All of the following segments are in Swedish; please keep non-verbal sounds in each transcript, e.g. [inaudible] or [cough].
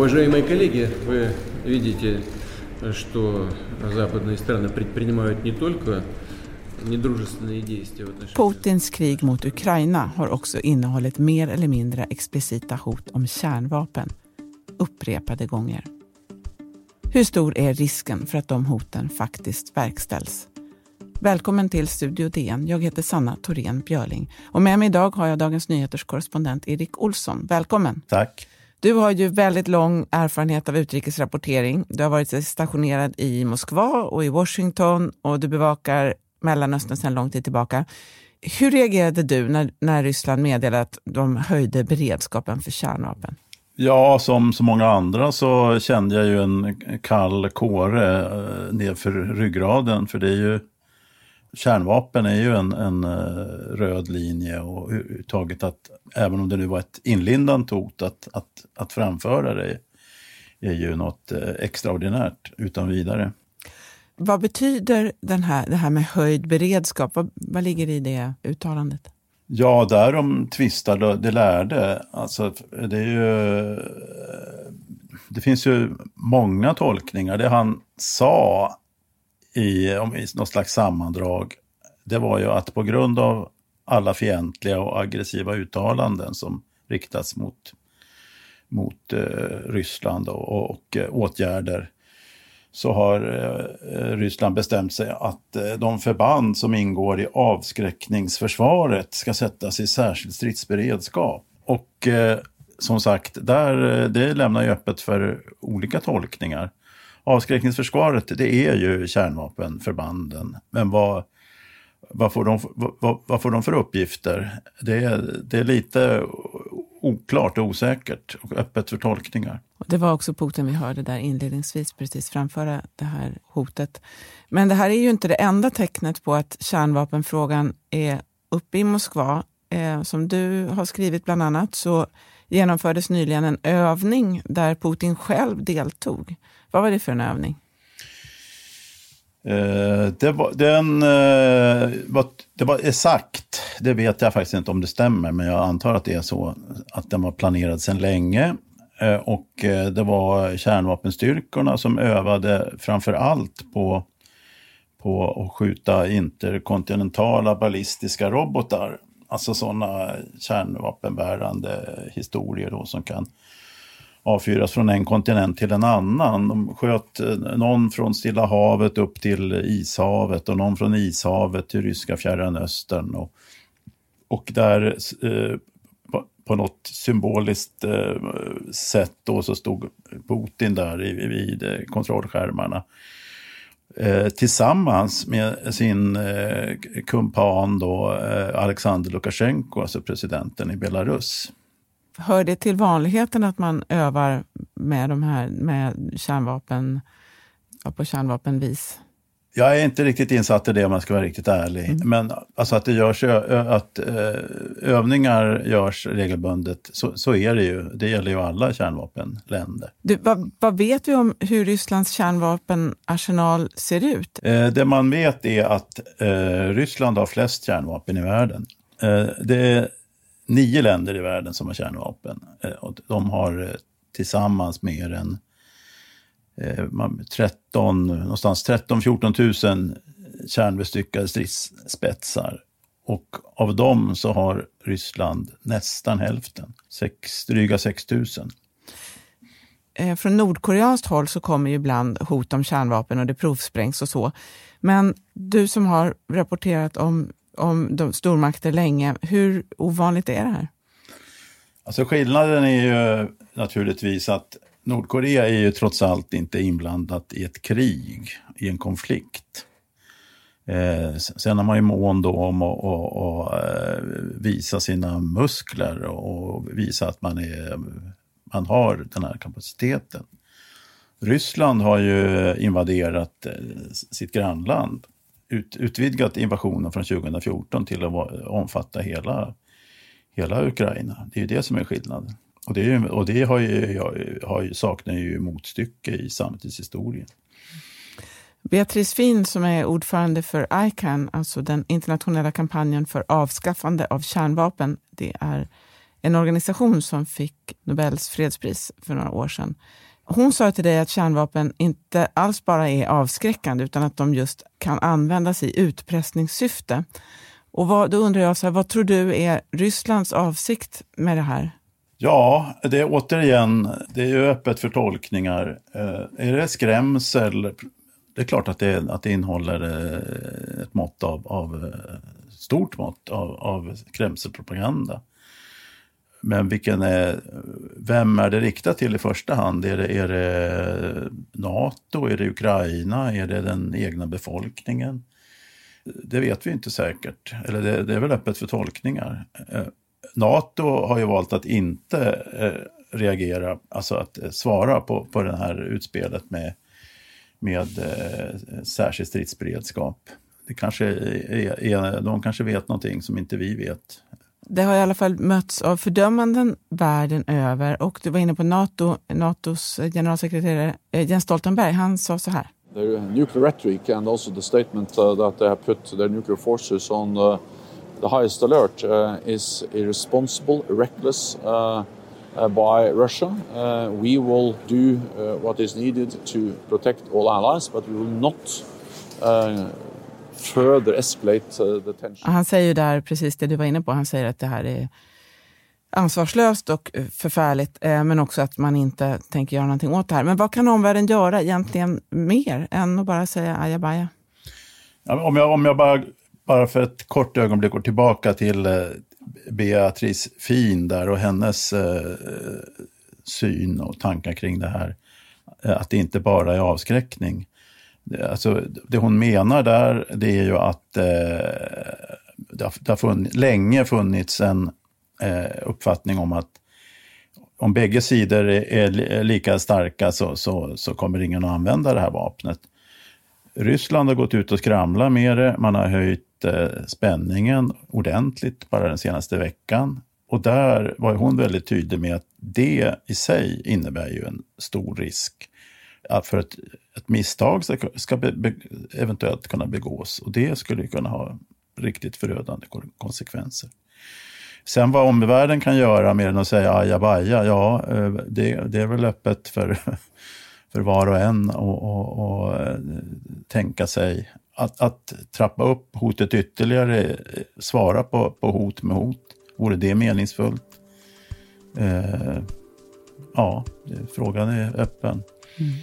Уважаемые коллеги, вы видите, что западные страны предпринимают не только Putins krig mot Ukraina har också innehållit mer eller mindre explicita hot om kärnvapen upprepade gånger. Hur stor är risken för att de hoten faktiskt verkställs? Välkommen till Studio DN. Jag heter Sanna Thorén Björling och med mig idag har jag Dagens Nyheters korrespondent Erik Olsson. Välkommen! Tack! Du har ju väldigt lång erfarenhet av utrikesrapportering. Du har varit stationerad i Moskva och i Washington och du bevakar Mellanöstern sedan lång tid tillbaka. Hur reagerade du när, när Ryssland meddelade att de höjde beredskapen för kärnvapen? Ja, som så många andra så kände jag ju en kall kåre eh, nedför ryggraden. För det är ju, kärnvapen är ju en, en eh, röd linje och taget att även om det nu var ett inlindat hot att, att, att framföra det är ju något eh, extraordinärt utan vidare. Vad betyder den här, det här med höjd beredskap? Vad, vad ligger i det uttalandet? Ja, där de det lärde. Alltså, det, är ju, det finns ju många tolkningar. Det han sa i, om, i något slags sammandrag, det var ju att på grund av alla fientliga och aggressiva uttalanden som riktats mot, mot eh, Ryssland och, och och, eh, åtgärder så har eh, Ryssland bestämt sig att eh, de förband som ingår i avskräckningsförsvaret ska sättas i särskild stridsberedskap. Och eh, som sagt, där, eh, det lämnar ju öppet för olika tolkningar. Avskräckningsförsvaret, det är ju kärnvapenförbanden. Men vad, vad, får, de, vad, vad får de för uppgifter? Det, det är lite oklart och osäkert och öppet för tolkningar. Det var också Putin vi hörde där inledningsvis precis framföra det här hotet. Men det här är ju inte det enda tecknet på att kärnvapenfrågan är uppe i Moskva. Eh, som du har skrivit bland annat så genomfördes nyligen en övning där Putin själv deltog. Vad var det för en övning? Eh, det, var, den, eh, var, det var exakt, det vet jag faktiskt inte om det stämmer, men jag antar att det är så, att den var planerad sedan länge. Eh, och eh, det var kärnvapenstyrkorna som övade framför allt på, på att skjuta interkontinentala ballistiska robotar. Alltså sådana kärnvapenbärande historier då som kan avfyras från en kontinent till en annan. De sköt eh, någon från Stilla havet upp till Ishavet och någon från Ishavet till ryska Fjärran Östern. Och, och där eh, på, på något symboliskt eh, sätt då så stod Putin där i, vid eh, kontrollskärmarna. Eh, tillsammans med sin eh, kumpan då, eh, Alexander Lukasjenko, alltså presidenten i Belarus. Hör det till vanligheten att man övar med, de här, med kärnvapen på kärnvapenvis? Jag är inte riktigt insatt i det om jag ska vara riktigt ärlig. Mm. Men alltså att, det görs, att övningar görs regelbundet, så, så, är det ju. Det gäller ju alla kärnvapenländer. Du, vad, vad, vet vi om hur Rysslands kärnvapenarsenal ser ut? det man vet är att eh, Ryssland har flest kärnvapen i världen. Eh, det nio länder i världen som har kärnvapen. Eh, och de har eh, tillsammans mer än 13, eh, någonstans 13-14 000 kärnbestyckade stridsspetsar. Och av dem så har Ryssland nästan hälften, sex, dryga 6 000. Från nordkoreanskt håll så kommer ju ibland hot om kärnvapen och det provsprängs och så. Men du som har rapporterat om om de stormakter länge. Hur ovanligt är det här? Alltså skillnaden är ju naturligtvis att Nordkorea är ju trots allt inte inblandat i ett krig, i en konflikt. Eh, sen är man ju mån då om att och, eh, och, visa sina muskler och visa att man, är, man har den här kapaciteten. Ryssland har ju invaderat eh, sitt grannland ut, utvidgat invasionen från 2014 till att omfatta hela, hela Ukraina. Det är ju det som är skillnaden. Och det, och det har ju, har ju, saknar ju motstycke i samtidshistorien. Beatrice Finn som är ordförande för ICAN, alltså den internationella kampanjen för avskaffande av kärnvapen. Det är en organisation som fick Nobels fredspris för några år sedan. Hon sa till dig att kärnvapen inte alls bara är avskräckande utan att de just kan användas i utpressningssyfte. Och vad, då undrar jag, så här, vad tror du är Rysslands avsikt med det här? Ja, det är återigen, det är ju öppet för tolkningar. Eh, är det skrämsel? Det är klart att det, att det innehåller eh, ett mått av, av eh, stort mått av, av skrämselpropaganda. Men vilken är, vem är det riktat till i första hand? Är det, är det NATO? Är det Ukraina? Är det den egna befolkningen? Det vet vi inte säkert. Eller det, det är väl öppet för tolkningar. Eh, Eh, NATO har ju valt att inte eh, reagera, alltså att eh, svara på, på det här utspelet med, med särskild stridsberedskap. Det kanske är, är, de kanske vet någonting som inte vi vet. Det har i alla fall mötts av fördömanden världen över och du var inne på NATO, NATOs generalsekreterare Jens Stoltenberg, han sa så här. Their nuclear rhetoric and also the statement uh, that they have put their nuclear forces on uh, the highest alert uh, is irresponsible, reckless uh, uh, by Russia. Uh, we will do what is needed to protect all allies, but we will not further escalate the tension. Han säger ju där precis det du var inne på. Han säger att det här är ansvarslöst och förfärligt, men också att man inte tänker göra någonting åt det här. Men vad kan omvärlden göra egentligen mer än att bara säga ajabaja? Ja, om, jag, om jag bara bara för ett kort ögonblick går tillbaka till eh, Beatrice Fin där och hennes eh, syn och tankar kring det här. Eh, att det inte bara är avskräckning. Alltså, det hon menar där det är ju att eh, det har, det har funnits, länge funnits en eh, uppfattning om att om bägge sidor är, är lika starka så, så, så, kommer ingen att använda det här vapnet. Ryssland har gått ut och skramlat med det. Man har höjt eh, spänningen ordentligt bara den senaste veckan. Och där var hon väldigt tydlig med att det i sig innebär ju en stor risk för att ett misstag ska, ska be, be, eventuellt kunna begås. Och det skulle kunna ha riktigt förödande konsekvenser. Sen vad omvärlden kan göra mer än att säga ajabaja, ja, eh, det, det är väl öppet för, [laughs] för var och en att eh, tänka sig att, att trappa upp hotet ytterligare, eh, svara på, på hot med hot, vore det meningsfullt? Eh, ja, frågan är öppen. Mm.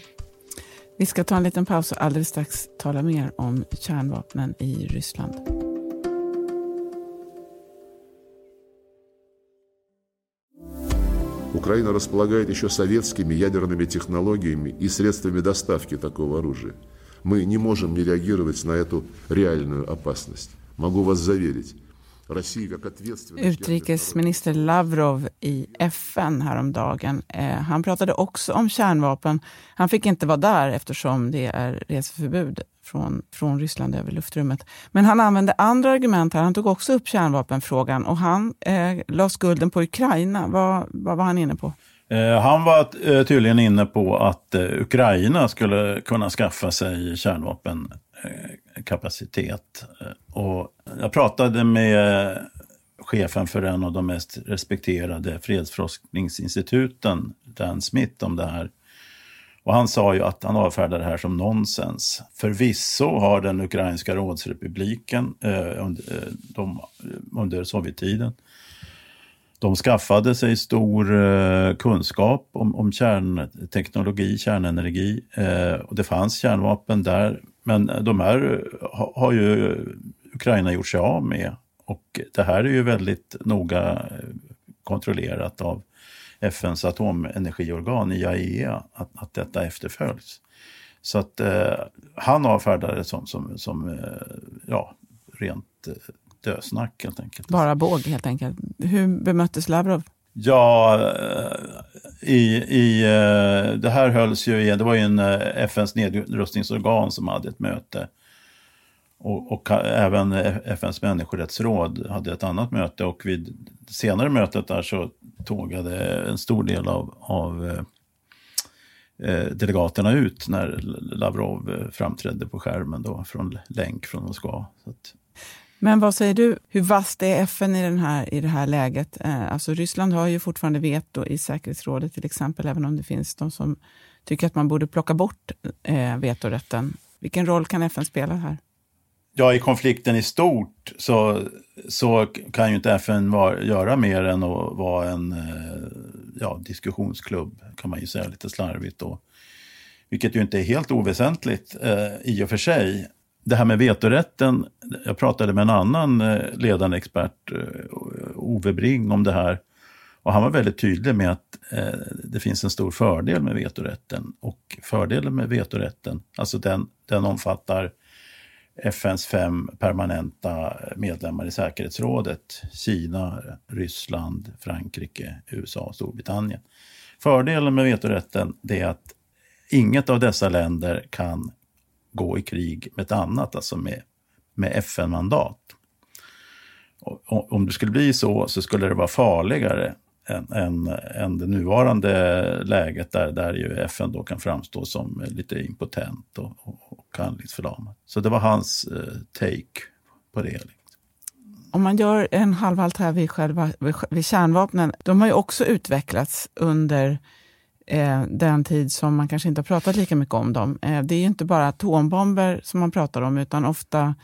Vi ska ta en liten paus och alldeles strax tala mer om kärnvapnen i Ryssland. Украина располагает еще советскими ядерными технологиями и средствами доставки такого оружия. Мы не можем не реагировать на эту реальную опасность. Могу вас заверить, Utrikesminister Lavrov i FN häromdagen, eh, han pratade också om kärnvapen. Han fick inte vara där eftersom det är reseförbud från, från Ryssland över luftrummet. Men han använde andra argument här. Han tog också upp kärnvapenfrågan och han eh, la skulden på Ukraina. Vad, vad var han inne på? Eh, han var eh, tydligen inne på att eh, Ukraina skulle kunna skaffa sig kapacitet. Eh, och jag pratade med chefen för en av de mest respekterade fredsforskningsinstituten, Dan Smith, om det här. Och han sa ju att han avfärdar det här som nonsens. Förvisso har den ukrainska rådsrepubliken eh, under, eh, de, under Sovjettiden de skaffade sig stor eh, kunskap om, om kärnteknologi, kärnenergi eh, och det fanns kärnvapen där. Men de här ha, har ju Ukraina gjort sig av med och det här är ju väldigt noga kontrollerat av FNs atomenergiorgan IAEA, att, att detta efterföljs. Så att eh, han avfärdar det som, som, som eh, ja, rent eh, dösnack helt enkelt. Bara båg helt enkelt. Hur bemöttes Lavrov? Ja, eh, i, i, eh, det här hölls ju i... det var ju en eh, FNs nedrustningsorgan som hade ett möte. Och, och, även eh, FNs människorättsråd hade ett annat möte och vid det senare mötet där så tågade en stor del av, av eh, delegaterna ut när Lavrov framträdde på skärmen då från länk från Moskva. Så att, men vad säger du, hur vasst är FN i, den här, i det här läget? Eh, alltså Ryssland har ju fortfarande veto i säkerhetsrådet till exempel, även om det finns de som tycker att man borde plocka bort eh, vetorätten. Vilken roll kan FN spela här? Ja, i konflikten i stort så, så kan ju inte FN var, göra mer än att vara en eh, ja, diskussionsklubb, kan man ju säga lite slarvigt då. Vilket ju inte är helt oväsentligt eh, i och för sig. Det här med vetorätten, jag pratade med en annan eh, ledande expert, eh, Ove Bring, om det här. Och han var väldigt tydlig med att eh, det finns en stor fördel med vetorätten. Och fördelen med vetorätten, alltså den, den omfattar FNs fem permanenta medlemmar i säkerhetsrådet. Kina, Ryssland, Frankrike, USA och Storbritannien. Fördelen med vetorätten är att inget av dessa länder kan gå i krig med ett annat, alltså med, med FN-mandat. Om det skulle bli så, så skulle det vara farligare än, än, än det nuvarande läget där, där ju FN då kan framstå som lite impotent och, och, och handlingsförlamad. Så det var hans eh, take på det. Om man gör en halvhalt här vid, själva, vid, vid kärnvapnen, de har ju också utvecklats under eh, den tid som man kanske inte har pratat lika mycket om dem. Eh, det är ju inte bara atombomber som man pratar om, utan ofta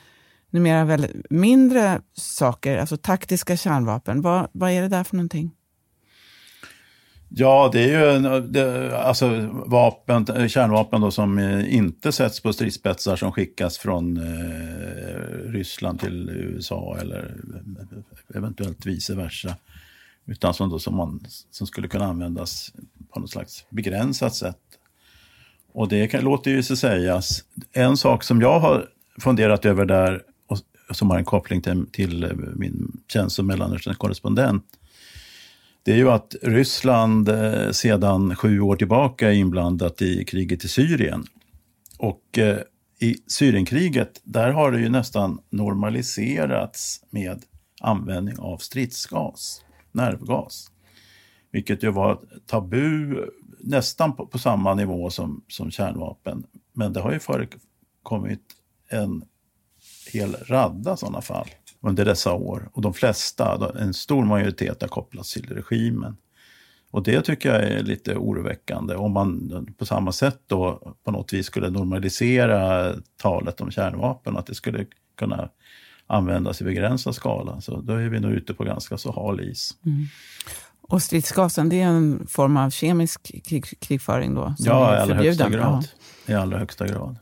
numera väldigt mindre saker, alltså taktiska kärnvapen. Vad, vad är det där för någonting? Ja, det är ju det, alltså vapen, kärnvapen då som eh, inte sätts på stridsspetsar som skickas från eh, Ryssland till USA eller eh, eventuellt vice versa. Utan som, då, som, man, som skulle kunna användas på något slags begränsat sätt. Och det kan, låter ju sig sägas. En sak som jag har funderat över där, och, som har en koppling till, till min tjänst som Mellanösternkorrespondent det är ju att Ryssland eh, sedan sju år tillbaka är inblandat i kriget i Syrien. Och eh, i Syrienkriget, där har det ju nästan normaliserats med användning av stridsgas, nervgas. Vilket ju var tabu nästan på, på samma nivå som, som kärnvapen. Men det har ju förekommit en hel radda sådana fall under dessa år. Och de flesta, en stor majoritet, har kopplats till regimen. Och det tycker jag är lite oroväckande. Om man på samma sätt då på något vis skulle normalisera talet om kärnvapen, att det skulle kunna användas i begränsad skala, så då är vi nog ute på ganska så hal is. Mm. Och stridsgasen, det är en form av kemisk krig, krigföring då? ja, i allra högsta grad. I allra högsta grad.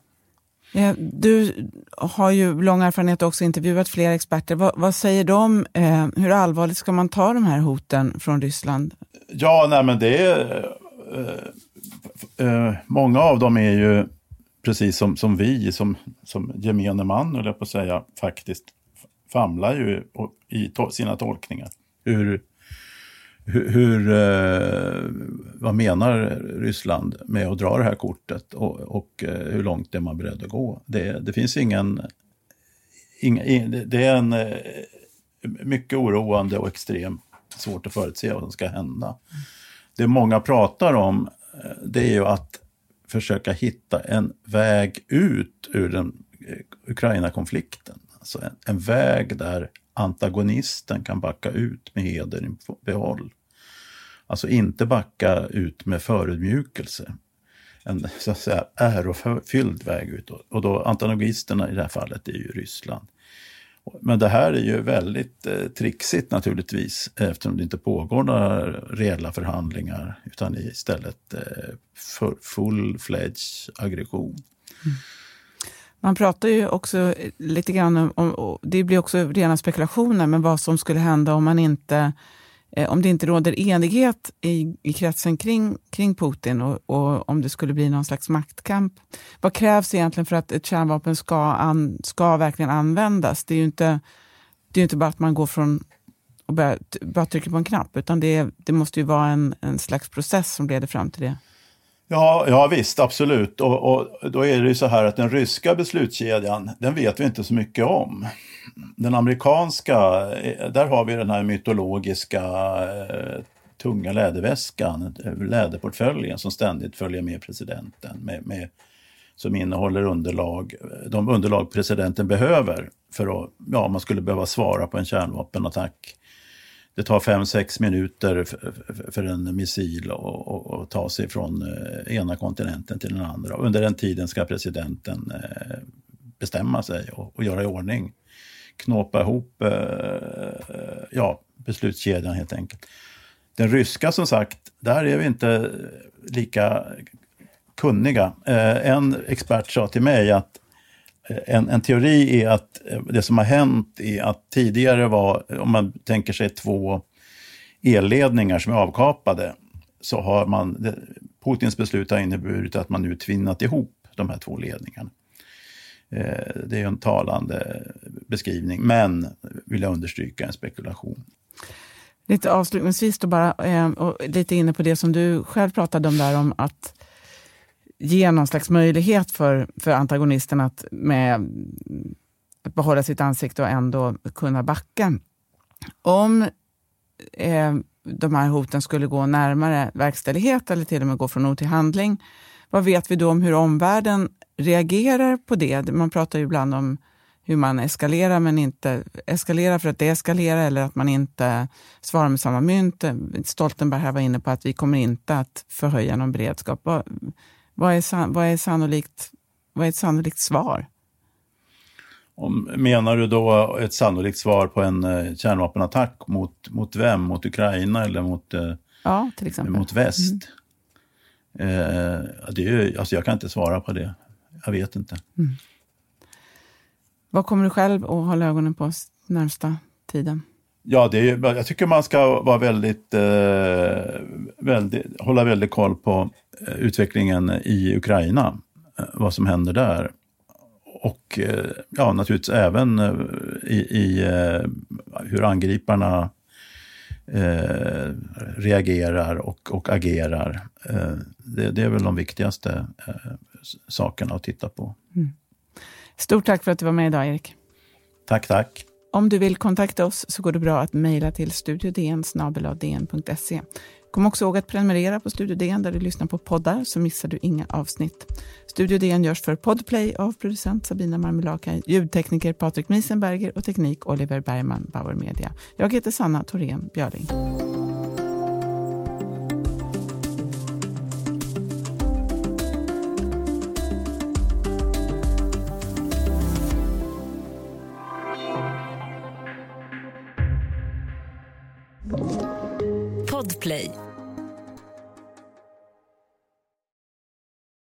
Eh, du har ju lång erfarenhet och också intervjuat flera experter. Vad, vad, säger de? Eh, hur allvarligt ska man ta de här hoten från Ryssland? Ja, nej men det är... Eh, eh, många av dem är ju precis som, som vi, som, som gemene man, eller på att säga, faktiskt famlar ju i to sina tolkningar. Hur hur, hur eh, vad menar Ryssland med att dra det här kortet och, och eh, hur långt är man beredd att gå? Det, det finns ingen, inga, det är en eh, mycket oroande och extremt svårt att förutse vad som ska hända. Det många pratar om eh, det är ju att försöka hitta en väg ut ur den eh, Ukraina-konflikten. Alltså en, en väg där antagonisten kan backa ut med heder i behåll. Alltså inte backa ut med förödmjukelse. En så att säga ärofylld väg ut. Och då antagonisterna i det här fallet är ju Ryssland. Men det här är ju väldigt eh, trixigt naturligtvis eftersom det inte pågår några reella förhandlingar utan istället eh, full-fledged aggression. Mm. Man pratar ju också lite grann om, om, det blir också rena spekulationer, men vad som skulle hända om man inte eh, om det inte råder enighet i, i kretsen kring, kring Putin och, och, om det skulle bli någon slags maktkamp. Vad krävs egentligen för att ett kärnvapen ska, an, ska verkligen användas? Det är ju inte, det är inte bara att man går från och bara, bara trycker på en knapp, utan det, det måste ju vara en, en slags process som leder fram till det. Ja, ja visst, absolut. Och, och, då är det ju så här att den ryska beslutskedjan, den vet vi inte så mycket om. Den amerikanska, eh, där har vi den här mytologiska eh, tunga läderväskan, eh, läderportföljen som ständigt följer med presidenten med, med som innehåller underlag, eh, de underlag presidenten behöver för att, ja, man skulle behöva svara på en kärnvapenattack. Det tar fem sex minuter för en missil att ta sig från eh, ena kontinenten till den andra. Under den tiden ska presidenten eh, bestämma sig och, och göra i ordning. Knåpa ihop eh, ja, beslutskedjan helt enkelt. Den ryska som sagt, där är vi inte lika kunniga. En expert sa till mig att Eh, en, en, teori är att eh, det som har hänt är att tidigare var, om man tänker sig två elledningar som är avkapade, så har man, Putins beslut har inneburit att man nu tvinnat ihop de här två ledningarna. Eh, det är en talande beskrivning, men vill jag understryka en spekulation. Lite avslutningsvis då bara, och lite inne på det som du själv pratade om där om att ge någon slags möjlighet för, för antagonisten att, med, att behålla sitt ansikte och ändå kunna backa. Om eh, de här hoten skulle gå närmare verkställighet eller till och med gå från ord till handling, vad vet vi då om hur omvärlden reagerar på det? Man pratar ju ibland om hur man eskalerar, men inte eskalerar för att det eskalerar eller att man inte svarar med samma mynt. Stoltenberg här var inne på att vi kommer inte att förhöja någon beredskap. Vad, är, vad är, sannolikt, vad är ett sannolikt svar? Om, menar du då ett sannolikt svar på en eh, kärnvapenattack mot, mot vem? Mot Ukraina eller mot, eh, ja, till exempel. mot väst? Mm. Eh, det är, alltså jag kan inte svara på det. Jag vet inte. Mm. Vad kommer du själv att hålla ögonen på närmsta tiden? Ja, det är, jag tycker man ska vara väldigt, eh, väldigt, hålla väldigt koll på eh, utvecklingen i Ukraina, eh, vad som händer där. Och eh, ja, naturligtvis även eh, i, i eh, hur angriparna reagerar och, och agerar. Det, det, är väl de viktigaste sakerna att titta på. Mm. Stort tack för att du var med idag, Erik. Tack, tack. Om du vill kontakta oss så går det bra att mejla till studiodn Kom också ihåg att prenumerera på Studio DN där du lyssnar på poddar så missar du inga avsnitt. Studio DN görs för Podplay av producent Sabina Marmelakai, ljudtekniker Patrik Miesenberger och teknik Oliver Bergman, Bauer Media. Jag heter Sanna Thorén Björling.